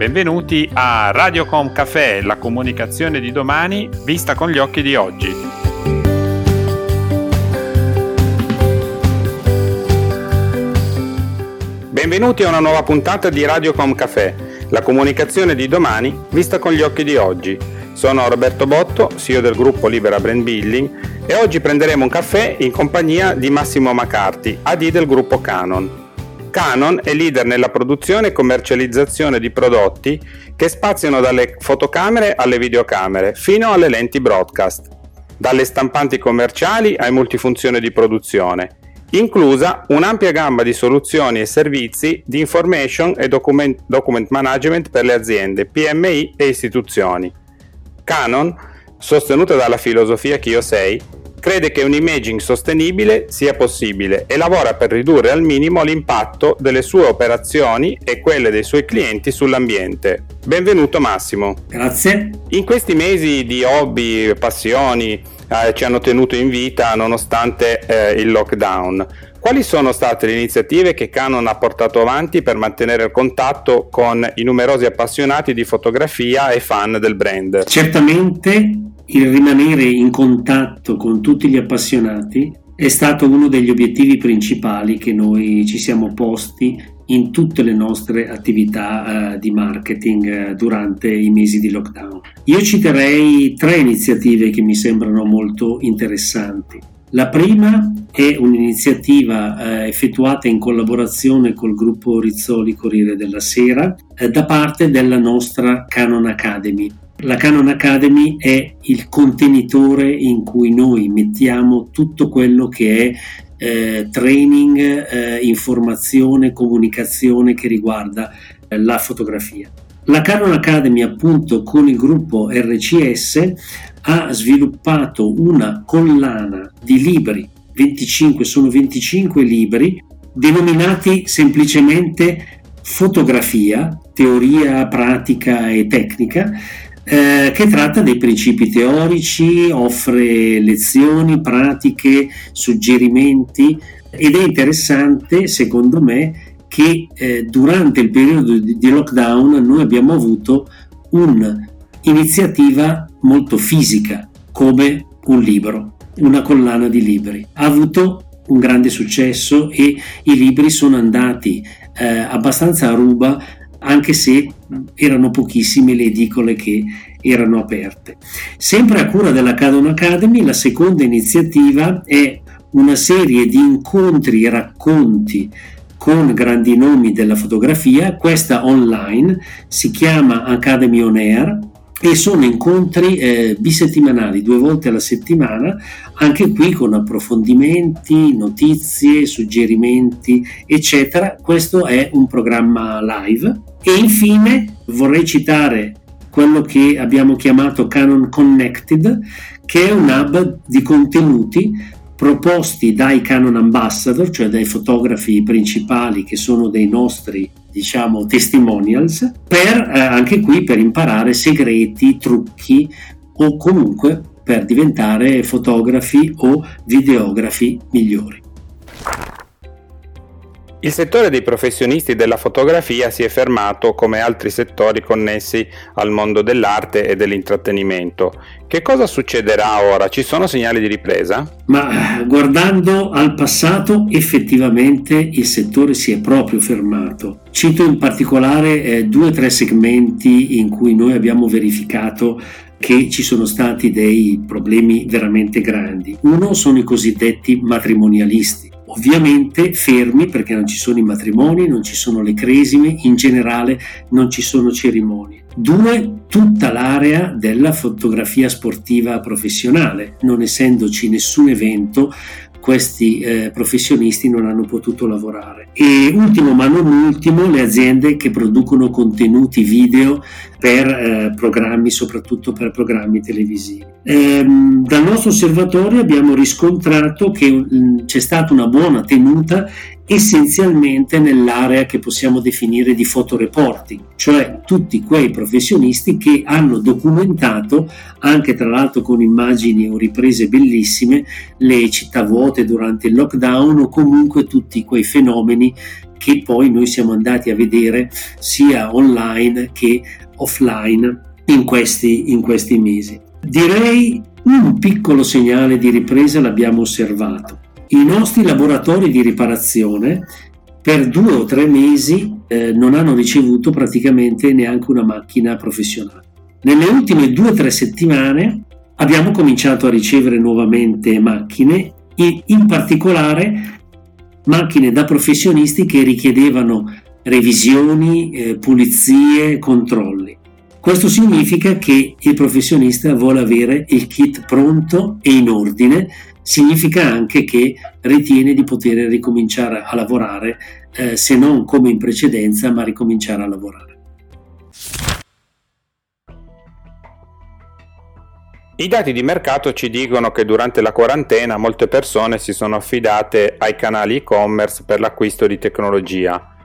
Benvenuti a Radiocom Café, la comunicazione di domani vista con gli occhi di oggi. Benvenuti a una nuova puntata di Radiocom Café, la comunicazione di domani vista con gli occhi di oggi. Sono Roberto Botto, CEO del gruppo Libera Brand Building e oggi prenderemo un caffè in compagnia di Massimo Macarti, AD del gruppo Canon. Canon è leader nella produzione e commercializzazione di prodotti che spaziano dalle fotocamere alle videocamere fino alle lenti broadcast, dalle stampanti commerciali ai multifunzioni di produzione, inclusa un'ampia gamma di soluzioni e servizi di information e document, document management per le aziende, PMI e istituzioni. Canon, sostenuta dalla filosofia Kiyosei, crede che un imaging sostenibile sia possibile e lavora per ridurre al minimo l'impatto delle sue operazioni e quelle dei suoi clienti sull'ambiente. Benvenuto Massimo. Grazie. In questi mesi di hobby, e passioni eh, ci hanno tenuto in vita nonostante eh, il lockdown. Quali sono state le iniziative che Canon ha portato avanti per mantenere il contatto con i numerosi appassionati di fotografia e fan del brand? Certamente il rimanere in contatto con tutti gli appassionati è stato uno degli obiettivi principali che noi ci siamo posti in tutte le nostre attività uh, di marketing uh, durante i mesi di lockdown. Io citerei tre iniziative che mi sembrano molto interessanti. La prima è un'iniziativa uh, effettuata in collaborazione col gruppo Rizzoli Corriere della Sera da parte della nostra Canon Academy la Canon Academy è il contenitore in cui noi mettiamo tutto quello che è eh, training, eh, informazione, comunicazione che riguarda eh, la fotografia. La Canon Academy appunto con il gruppo RCS ha sviluppato una collana di libri, 25, sono 25 libri denominati semplicemente fotografia, teoria, pratica e tecnica, eh, che tratta dei principi teorici, offre lezioni, pratiche, suggerimenti ed è interessante secondo me che eh, durante il periodo di, di lockdown noi abbiamo avuto un'iniziativa molto fisica come un libro, una collana di libri. Ha avuto un grande successo e i libri sono andati eh, abbastanza a ruba anche se erano pochissime le edicole che erano aperte. Sempre a cura della Cadon Academy, la seconda iniziativa è una serie di incontri e racconti con grandi nomi della fotografia, questa online si chiama Academy On Air e sono incontri eh, bisettimanali, due volte alla settimana, anche qui con approfondimenti, notizie, suggerimenti, eccetera. Questo è un programma live. E infine vorrei citare quello che abbiamo chiamato Canon Connected, che è un hub di contenuti proposti dai Canon Ambassador, cioè dai fotografi principali che sono dei nostri diciamo testimonials, per eh, anche qui per imparare segreti, trucchi o comunque per diventare fotografi o videografi migliori. Il settore dei professionisti della fotografia si è fermato come altri settori connessi al mondo dell'arte e dell'intrattenimento. Che cosa succederà ora? Ci sono segnali di ripresa? Ma guardando al passato, effettivamente il settore si è proprio fermato. Cito in particolare eh, due o tre segmenti in cui noi abbiamo verificato che ci sono stati dei problemi veramente grandi. Uno sono i cosiddetti matrimonialisti ovviamente fermi perché non ci sono i matrimoni, non ci sono le cresime, in generale non ci sono cerimonie. Due, tutta l'area della fotografia sportiva professionale, non essendoci nessun evento questi eh, professionisti non hanno potuto lavorare. E ultimo ma non ultimo, le aziende che producono contenuti video per eh, programmi, soprattutto per programmi televisivi. Ehm, dal nostro osservatorio abbiamo riscontrato che mh, mm, c'è stata una buona tenuta essenzialmente nell'area che possiamo definire di fotoreporting, cioè tutti quei professionisti che hanno documentato, anche tra l'altro con immagini o riprese bellissime, le città vuote durante il lockdown o comunque tutti quei fenomeni che poi noi siamo andati a vedere sia online che offline in questi, in questi mesi. Direi un piccolo segnale di ripresa l'abbiamo osservato. I nostri laboratori di riparazione per due o tre mesi eh, non hanno ricevuto praticamente neanche una macchina professionale. Nelle ultime due o tre settimane abbiamo cominciato a ricevere nuovamente macchine e in particolare macchine da professionisti che richiedevano revisioni, eh, pulizie, controlli. Questo significa che il professionista vuole avere il kit pronto e in ordine, significa anche che ritiene di poter ricominciare a lavorare, eh, se non come in precedenza, ma ricominciare a lavorare. I dati di mercato ci dicono che durante la quarantena molte persone si sono affidate ai canali e-commerce per l'acquisto di tecnologia.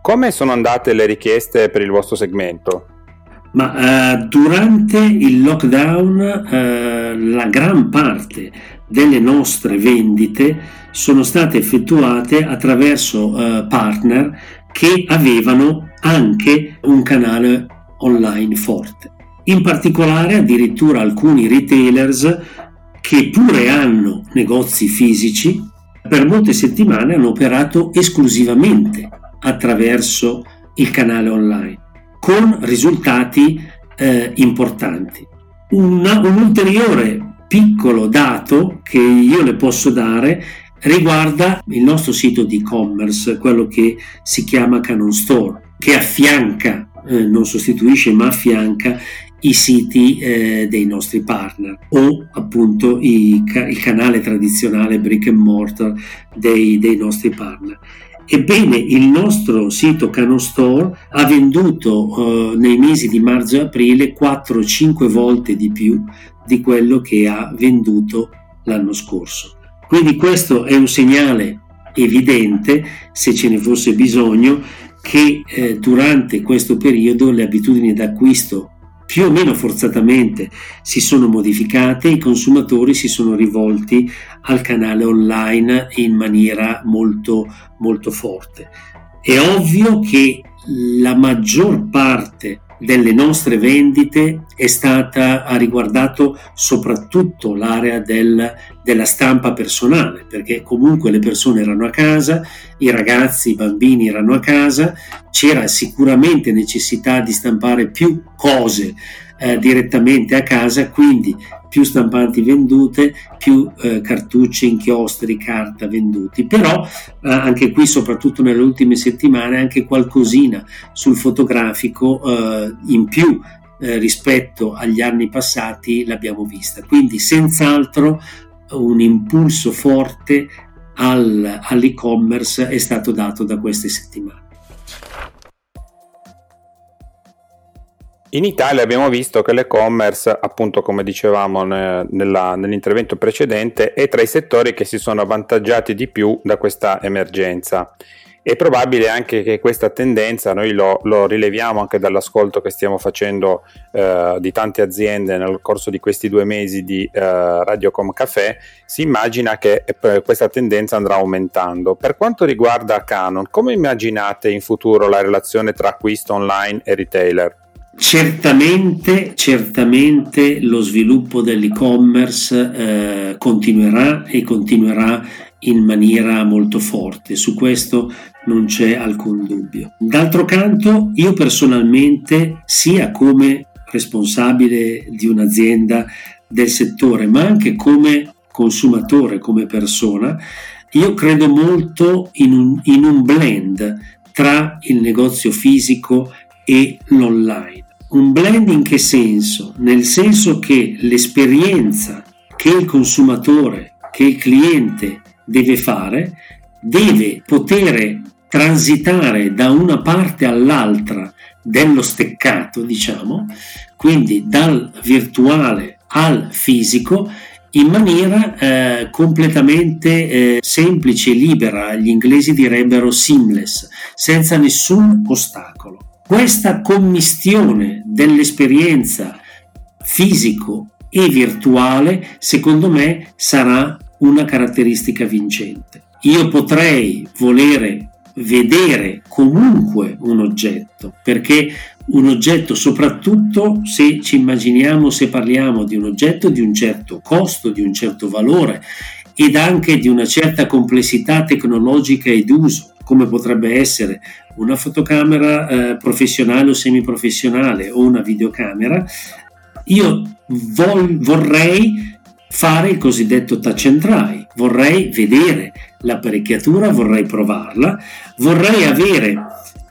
Come sono andate le richieste per il vostro segmento? Ma uh, durante il lockdown uh, la gran parte delle nostre vendite sono state effettuate attraverso uh, partner che avevano anche un canale online forte. In particolare addirittura alcuni retailers che pure hanno negozi fisici per molte settimane hanno operato esclusivamente attraverso il canale online con risultati eh, importanti. Una, un ulteriore piccolo dato che io le posso dare riguarda il nostro sito di e-commerce, quello che si chiama Canon Store, che affianca, eh, non sostituisce ma affianca i siti eh, dei nostri partner o appunto i, il canale tradizionale brick and mortar dei, dei nostri partner. Ebbene, il nostro sito Canon Store ha venduto eh, nei mesi di marzo e aprile 4-5 volte di più di quello che ha venduto l'anno scorso. Quindi questo è un segnale evidente, se ce ne fosse bisogno, che eh, durante questo periodo le abitudini d'acquisto più o meno forzatamente si sono modificate, i consumatori si sono rivolti al canale online in maniera molto, molto forte. È ovvio che la maggior parte delle nostre vendite è stata, ha riguardato soprattutto l'area del, della stampa personale, perché comunque le persone erano a casa, i ragazzi, i bambini erano a casa, c'era sicuramente necessità di stampare più cose eh, direttamente a casa, quindi più stampanti vendute, più eh, cartucce, inchiostri, carta venduti. Però eh, anche qui, soprattutto nelle ultime settimane, anche qualcosina sul fotografico eh, in più eh, rispetto agli anni passati l'abbiamo vista. Quindi senz'altro un impulso forte al, all'e-commerce è stato dato da queste settimane. In Italia abbiamo visto che l'e-commerce, appunto come dicevamo nella, nell'intervento precedente, è tra i settori che si sono avvantaggiati di più da questa emergenza. È probabile anche che questa tendenza, noi lo, lo rileviamo anche dall'ascolto che stiamo facendo eh, di tante aziende nel corso di questi due mesi di eh, Radiocom Café, si immagina che eh, questa tendenza andrà aumentando. Per quanto riguarda Canon, come immaginate in futuro la relazione tra acquisto online e retailer? Certamente, certamente lo sviluppo dell'e-commerce eh, continuerà e continuerà in maniera molto forte, su questo non c'è alcun dubbio. D'altro canto, io personalmente, sia come responsabile di un'azienda del settore, ma anche come consumatore, come persona, io credo molto in un, in un blend tra il negozio fisico e l'online. Un blend in che senso? Nel senso che l'esperienza che il consumatore, che il cliente deve fare, deve poter transitare da una parte all'altra dello steccato, diciamo, quindi dal virtuale al fisico, in maniera eh, completamente eh, semplice e libera, gli inglesi direbbero seamless, senza nessun ostacolo. Questa commistione dell'esperienza fisico e virtuale, secondo me, sarà una caratteristica vincente. Io potrei volere vedere comunque un oggetto, perché un oggetto, soprattutto se ci immaginiamo, se parliamo di un oggetto di un certo costo, di un certo valore ed anche di una certa complessità tecnologica ed uso, come potrebbe essere una fotocamera eh, professionale o semiprofessionale o una videocamera, io vol- vorrei fare il cosiddetto touch and try, vorrei vedere l'apparecchiatura, vorrei provarla, vorrei avere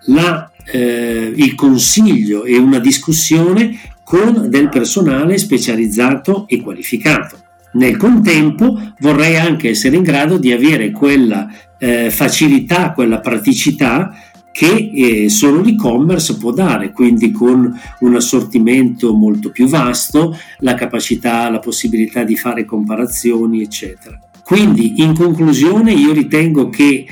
la, eh, il consiglio e una discussione con del personale specializzato e qualificato. Nel contempo vorrei anche essere in grado di avere quella eh, facilità, quella praticità che eh, solo l'e-commerce può dare, quindi con un assortimento molto più vasto, la capacità, la possibilità di fare comparazioni, eccetera. Quindi, in conclusione, io ritengo che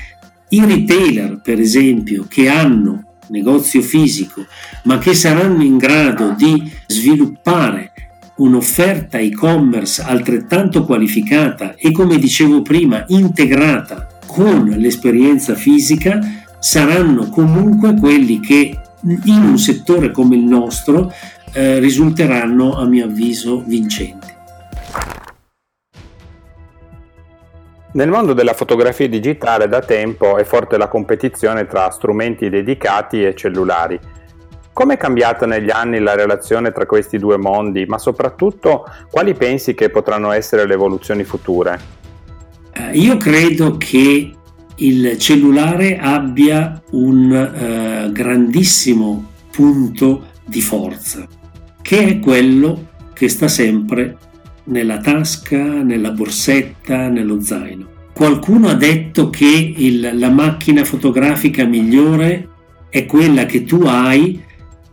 i retailer, per esempio, che hanno negozio fisico, ma che saranno in grado di sviluppare un'offerta e-commerce altrettanto qualificata e, come dicevo prima, integrata con l'esperienza fisica, saranno comunque quelli che in un settore come il nostro eh, risulteranno a mio avviso vincenti. Nel mondo della fotografia digitale da tempo è forte la competizione tra strumenti dedicati e cellulari. Come è cambiata negli anni la relazione tra questi due mondi, ma soprattutto quali pensi che potranno essere le evoluzioni future? Eh, io credo che il cellulare abbia un eh, grandissimo punto di forza, che è quello che sta sempre nella tasca, nella borsetta, nello zaino. Qualcuno ha detto che il, la macchina fotografica migliore è quella che tu hai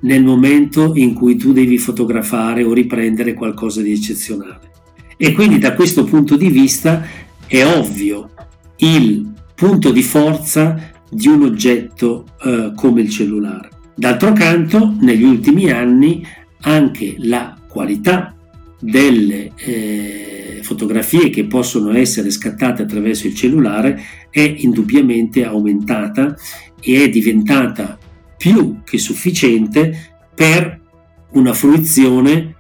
nel momento in cui tu devi fotografare o riprendere qualcosa di eccezionale. E quindi da questo punto di vista è ovvio il punto di forza di un oggetto eh, come il cellulare. D'altro canto, negli ultimi anni anche la qualità delle eh, fotografie che possono essere scattate attraverso il cellulare è indubbiamente aumentata e è diventata più che sufficiente per una fruizione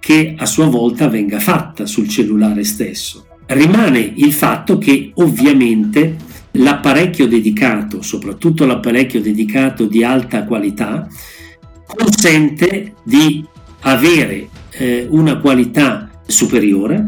che a sua volta venga fatta sul cellulare stesso. Rimane il fatto che ovviamente l'apparecchio dedicato, soprattutto l'apparecchio dedicato di alta qualità, consente di avere eh, una qualità superiore,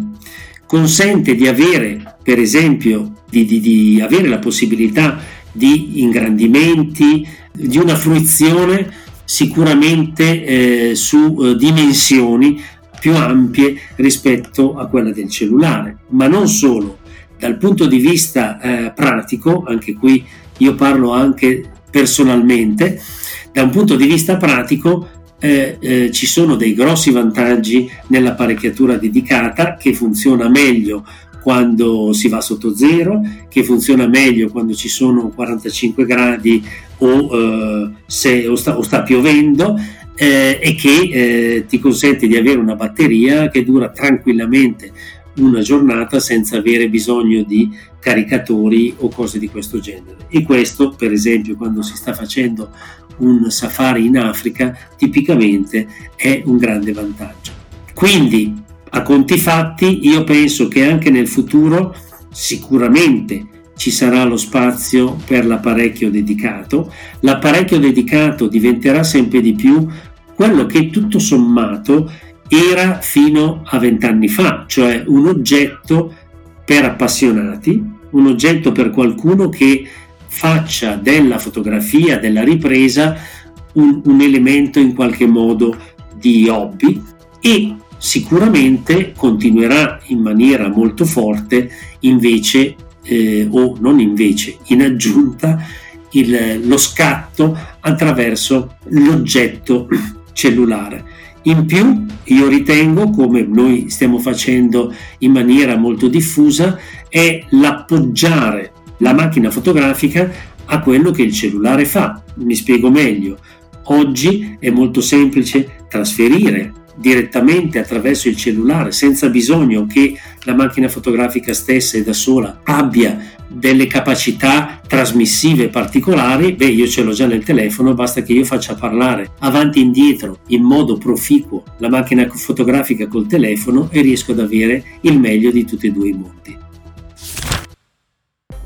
consente di avere, per esempio, di, di, di avere la possibilità di ingrandimenti, di una fruizione sicuramente eh, su eh, dimensioni più ampie rispetto a quella del cellulare, ma non solo dal punto di vista eh, pratico, anche qui io parlo anche personalmente, da un punto di vista pratico eh, eh, ci sono dei grossi vantaggi nell'apparecchiatura dedicata che funziona meglio quando si va sotto zero, che funziona meglio quando ci sono 45 gradi o, eh, se, o, sta, o sta, piovendo eh, e che eh, ti consente di avere una batteria che dura tranquillamente una giornata senza avere bisogno di caricatori o cose di questo genere. E questo, per esempio, quando si sta facendo un safari in Africa, tipicamente è un grande vantaggio. Quindi, a conti fatti, io penso che anche nel futuro sicuramente ci sarà lo spazio per l'apparecchio dedicato. L'apparecchio dedicato diventerà sempre di più quello che tutto sommato era fino a vent'anni fa, cioè un oggetto per appassionati, un oggetto per qualcuno che faccia della fotografia, della ripresa, un, un elemento in qualche modo di hobby e sicuramente continuerà in maniera molto forte invece eh, o non invece in aggiunta il, lo scatto attraverso l'oggetto cellulare in più io ritengo, come noi stiamo facendo in maniera molto diffusa, è l'appoggiare la macchina fotografica a quello che il cellulare fa. Mi spiego meglio. Oggi è molto semplice trasferire direttamente attraverso il cellulare senza bisogno che la macchina fotografica stessa e da sola abbia delle capacità trasmissive particolari, beh io ce l'ho già nel telefono, basta che io faccia parlare avanti e indietro in modo proficuo la macchina fotografica col telefono e riesco ad avere il meglio di tutti e due i mondi.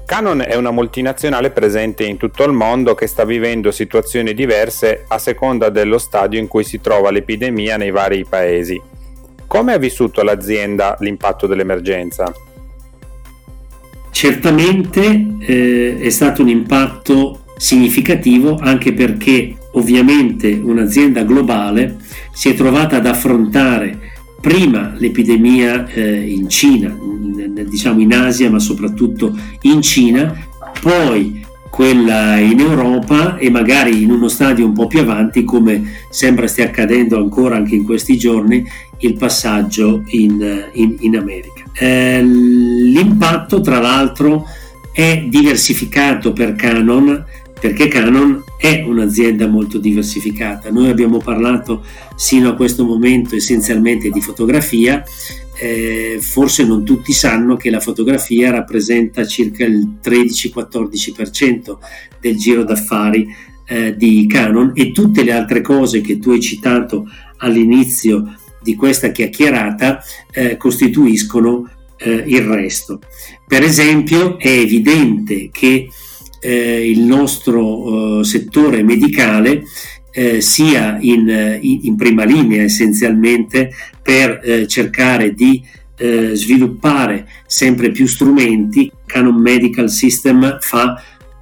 Canon è una multinazionale presente in tutto il mondo che sta vivendo situazioni diverse a seconda dello stadio in cui si trova l'epidemia nei vari paesi. Come ha vissuto l'azienda l'impatto dell'emergenza? Certamente eh, è stato un impatto significativo anche perché ovviamente un'azienda globale si è trovata ad affrontare prima l'epidemia eh, in Cina, in, diciamo in Asia ma soprattutto in Cina, poi quella in Europa e magari in uno stadio un po' più avanti come sembra stia accadendo ancora anche in questi giorni il passaggio in, in, in America. Eh, l'impatto tra l'altro è diversificato per Canon perché Canon è un'azienda molto diversificata. Noi abbiamo parlato sino a questo momento essenzialmente di fotografia, eh, forse non tutti sanno che la fotografia rappresenta circa il 13-14% del giro d'affari eh, di Canon e tutte le altre cose che tu hai citato all'inizio di questa chiacchierata eh, costituiscono eh, il resto. Per esempio è evidente che eh, il nostro eh, settore medicale eh, sia in, in, prima linea essenzialmente per eh, cercare di eh, sviluppare sempre più strumenti. Canon Medical System fa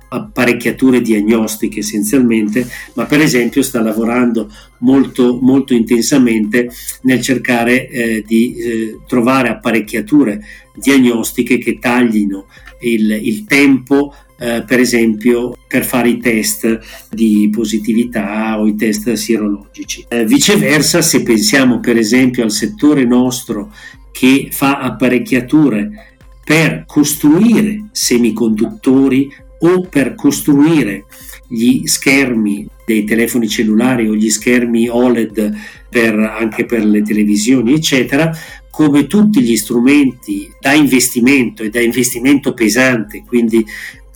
apparecchiature diagnostiche essenzialmente, ma per esempio sta lavorando molto, molto intensamente nel cercare eh, di eh, trovare apparecchiature diagnostiche che taglino il, il tempo eh, per esempio per fare i test di positività o i test sierologici. Eh, viceversa, se pensiamo per esempio al settore nostro che fa apparecchiature per costruire semiconduttori o per costruire gli schermi dei telefoni cellulari o gli schermi OLED per, anche per le televisioni, eccetera, come tutti gli strumenti da investimento e da investimento pesante, quindi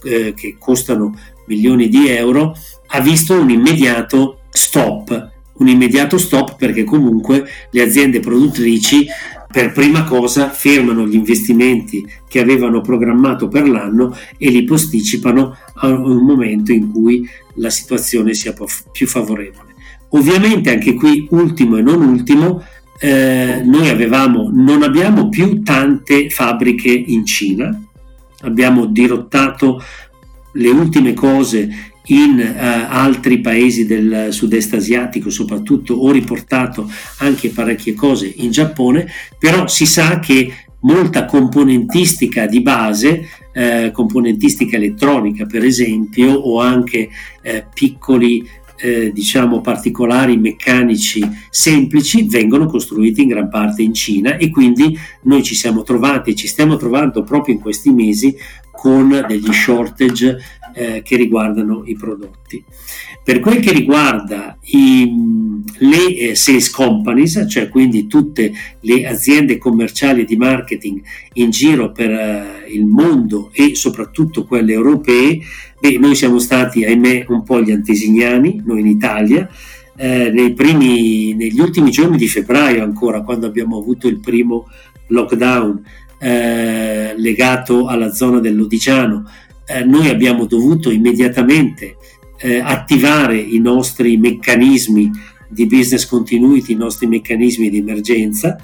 eh, che costano milioni di euro, ha visto un immediato stop, un immediato stop perché comunque le aziende produttrici per prima cosa fermano gli investimenti che avevano programmato per l'anno e li posticipano a un momento in cui la situazione sia più favorevole. Ovviamente anche qui, ultimo e non ultimo, eh, noi avevamo, non abbiamo più tante fabbriche in Cina, abbiamo dirottato le ultime cose in uh, altri paesi del sud-est asiatico soprattutto ho riportato anche parecchie cose in Giappone però si sa che molta componentistica di base eh, componentistica elettronica per esempio o anche eh, piccoli eh, diciamo particolari meccanici semplici vengono costruiti in gran parte in Cina e quindi noi ci siamo trovati e ci stiamo trovando proprio in questi mesi con degli shortage eh, che riguardano i prodotti. Per quel che riguarda i, le eh, sales companies, cioè quindi tutte le aziende commerciali di marketing in giro per eh, il mondo e soprattutto quelle europee, beh, noi siamo stati, ahimè, un po' gli antesignani, noi in Italia, eh, primi, negli ultimi giorni di febbraio ancora, quando abbiamo avuto il primo lockdown eh, legato alla zona dell'Odigiano, eh, noi abbiamo dovuto immediatamente eh, attivare i nostri meccanismi di business continuity, i nostri meccanismi di emergenza.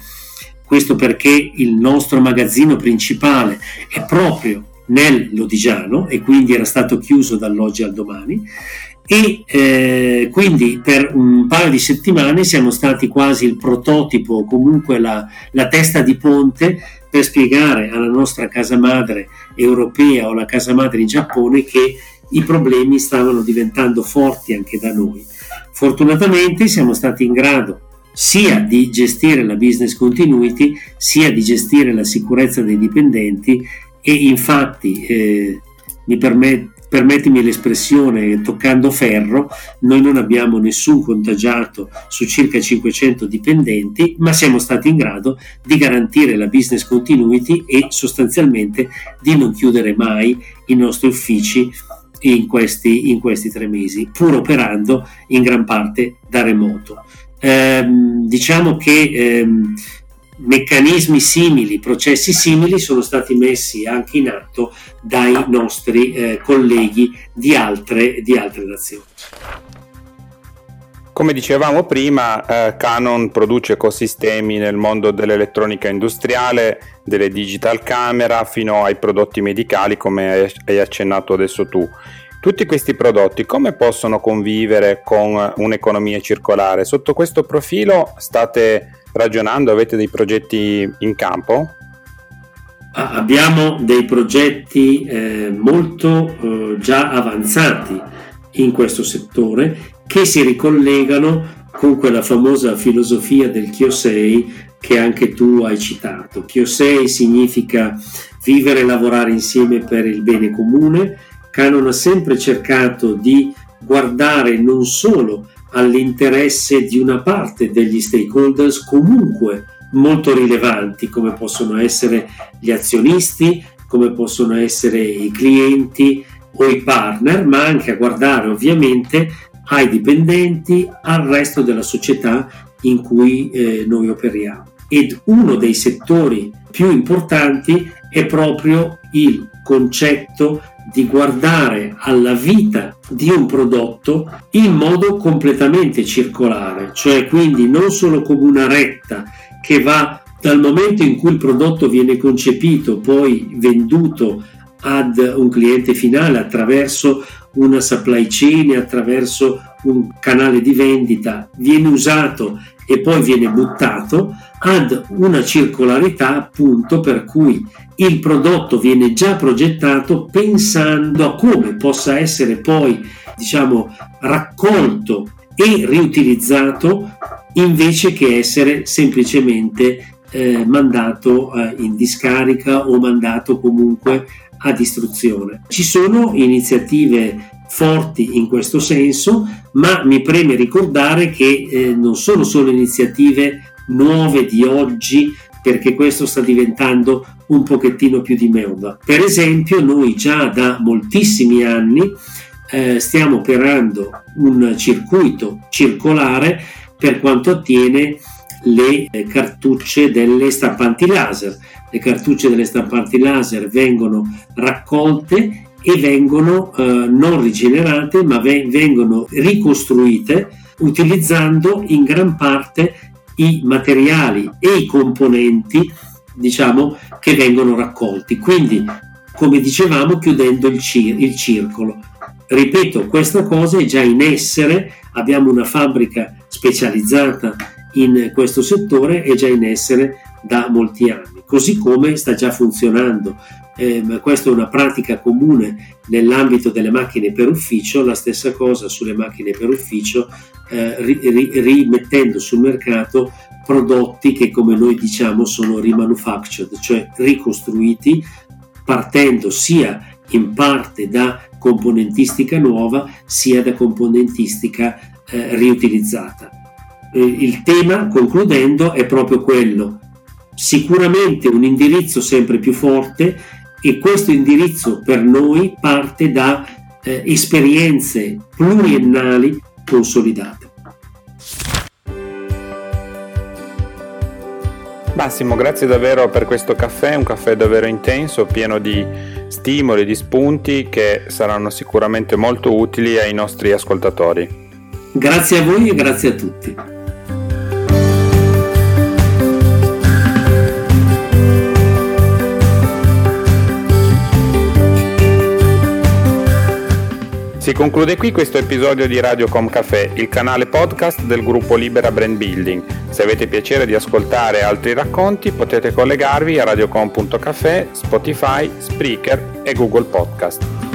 Questo perché il nostro magazzino principale è proprio nel Lodigiano e quindi era stato chiuso dall'oggi al domani e eh, quindi per un paio di settimane siamo stati quasi il prototipo, comunque la, la testa di ponte per spiegare alla nostra casa madre europea o la casa madre in Giappone che i problemi stavano diventando forti anche da noi. Fortunatamente siamo stati in grado sia di gestire la business continuity, sia di gestire la sicurezza dei dipendenti e infatti eh, mi permetto permettimi l'espressione toccando ferro, noi non abbiamo nessun contagiato su circa 500 dipendenti, ma siamo stati in grado di garantire la business continuity e sostanzialmente di non chiudere mai i nostri uffici in questi, in questi tre mesi, pur operando in gran parte da remoto. Eh, diciamo che ehm, meccanismi simili, processi simili sono stati messi anche in atto dai nostri eh, colleghi di altre, di altre nazioni. Come dicevamo prima, eh, Canon produce ecosistemi nel mondo dell'elettronica industriale, delle digital camera fino ai prodotti medicali come hai accennato adesso tu. Tutti questi prodotti come possono convivere con un'economia circolare? Sotto questo profilo state ragionando? Avete dei progetti in campo? Abbiamo dei progetti eh, molto eh, già avanzati in questo settore che si ricollegano con quella famosa filosofia del Kyosei che anche tu hai citato. Kyosei significa vivere e lavorare insieme per il bene comune. Canon ha sempre cercato di guardare non solo all'interesse di una parte degli stakeholders comunque molto rilevanti come possono essere gli azionisti, come possono essere i clienti o i partner, ma anche a guardare ovviamente ai dipendenti, al resto della società in cui eh, noi operiamo. Ed uno dei settori più importanti è proprio il concetto di guardare alla vita di un prodotto in modo completamente circolare, cioè quindi non solo come una retta che va dal momento in cui il prodotto viene concepito, poi venduto ad un cliente finale attraverso una supply chain, attraverso un canale di vendita, viene usato e poi viene buttato, ad una circolarità appunto per cui il prodotto viene già progettato pensando a come possa essere poi diciamo raccolto e riutilizzato invece che essere semplicemente eh, mandato eh, in discarica o mandato comunque a distruzione. Ci sono iniziative forti in questo senso, ma mi preme ricordare che eh, non sono solo iniziative nuove di oggi, perché questo sta diventando un pochettino più di moda. Per esempio, noi già da moltissimi anni eh, stiamo operando un circuito circolare per quanto attiene le eh, cartucce delle stampanti laser. Le cartucce delle stampanti laser vengono raccolte e vengono eh, non rigenerate ma ve- vengono ricostruite utilizzando in gran parte i materiali e i componenti diciamo che vengono raccolti. Quindi come dicevamo chiudendo il, cir- il circolo. Ripeto questa cosa è già in essere abbiamo una fabbrica specializzata in questo settore è già in essere da molti anni, così come sta già funzionando. Eh, questa è una pratica comune nell'ambito delle macchine per ufficio, la stessa cosa sulle macchine per ufficio, eh, ri, rimettendo sul mercato prodotti che come noi diciamo sono remanufactured, cioè ricostruiti partendo sia in parte da componentistica nuova sia da componentistica eh, riutilizzata eh, il tema, concludendo, è proprio quello. Sicuramente un indirizzo sempre più forte e questo indirizzo per noi parte da eh, esperienze pluriennali consolidate. Massimo, grazie davvero per questo caffè, un caffè davvero intenso, pieno di stimoli, di spunti che saranno sicuramente molto utili ai nostri ascoltatori. Grazie a voi e grazie a tutti. Si conclude qui questo episodio di Radiocom Café, il canale podcast del gruppo Libera Brand Building. Se avete piacere di ascoltare altri racconti potete collegarvi a radiocom.café, Spotify, Spreaker e Google Podcast.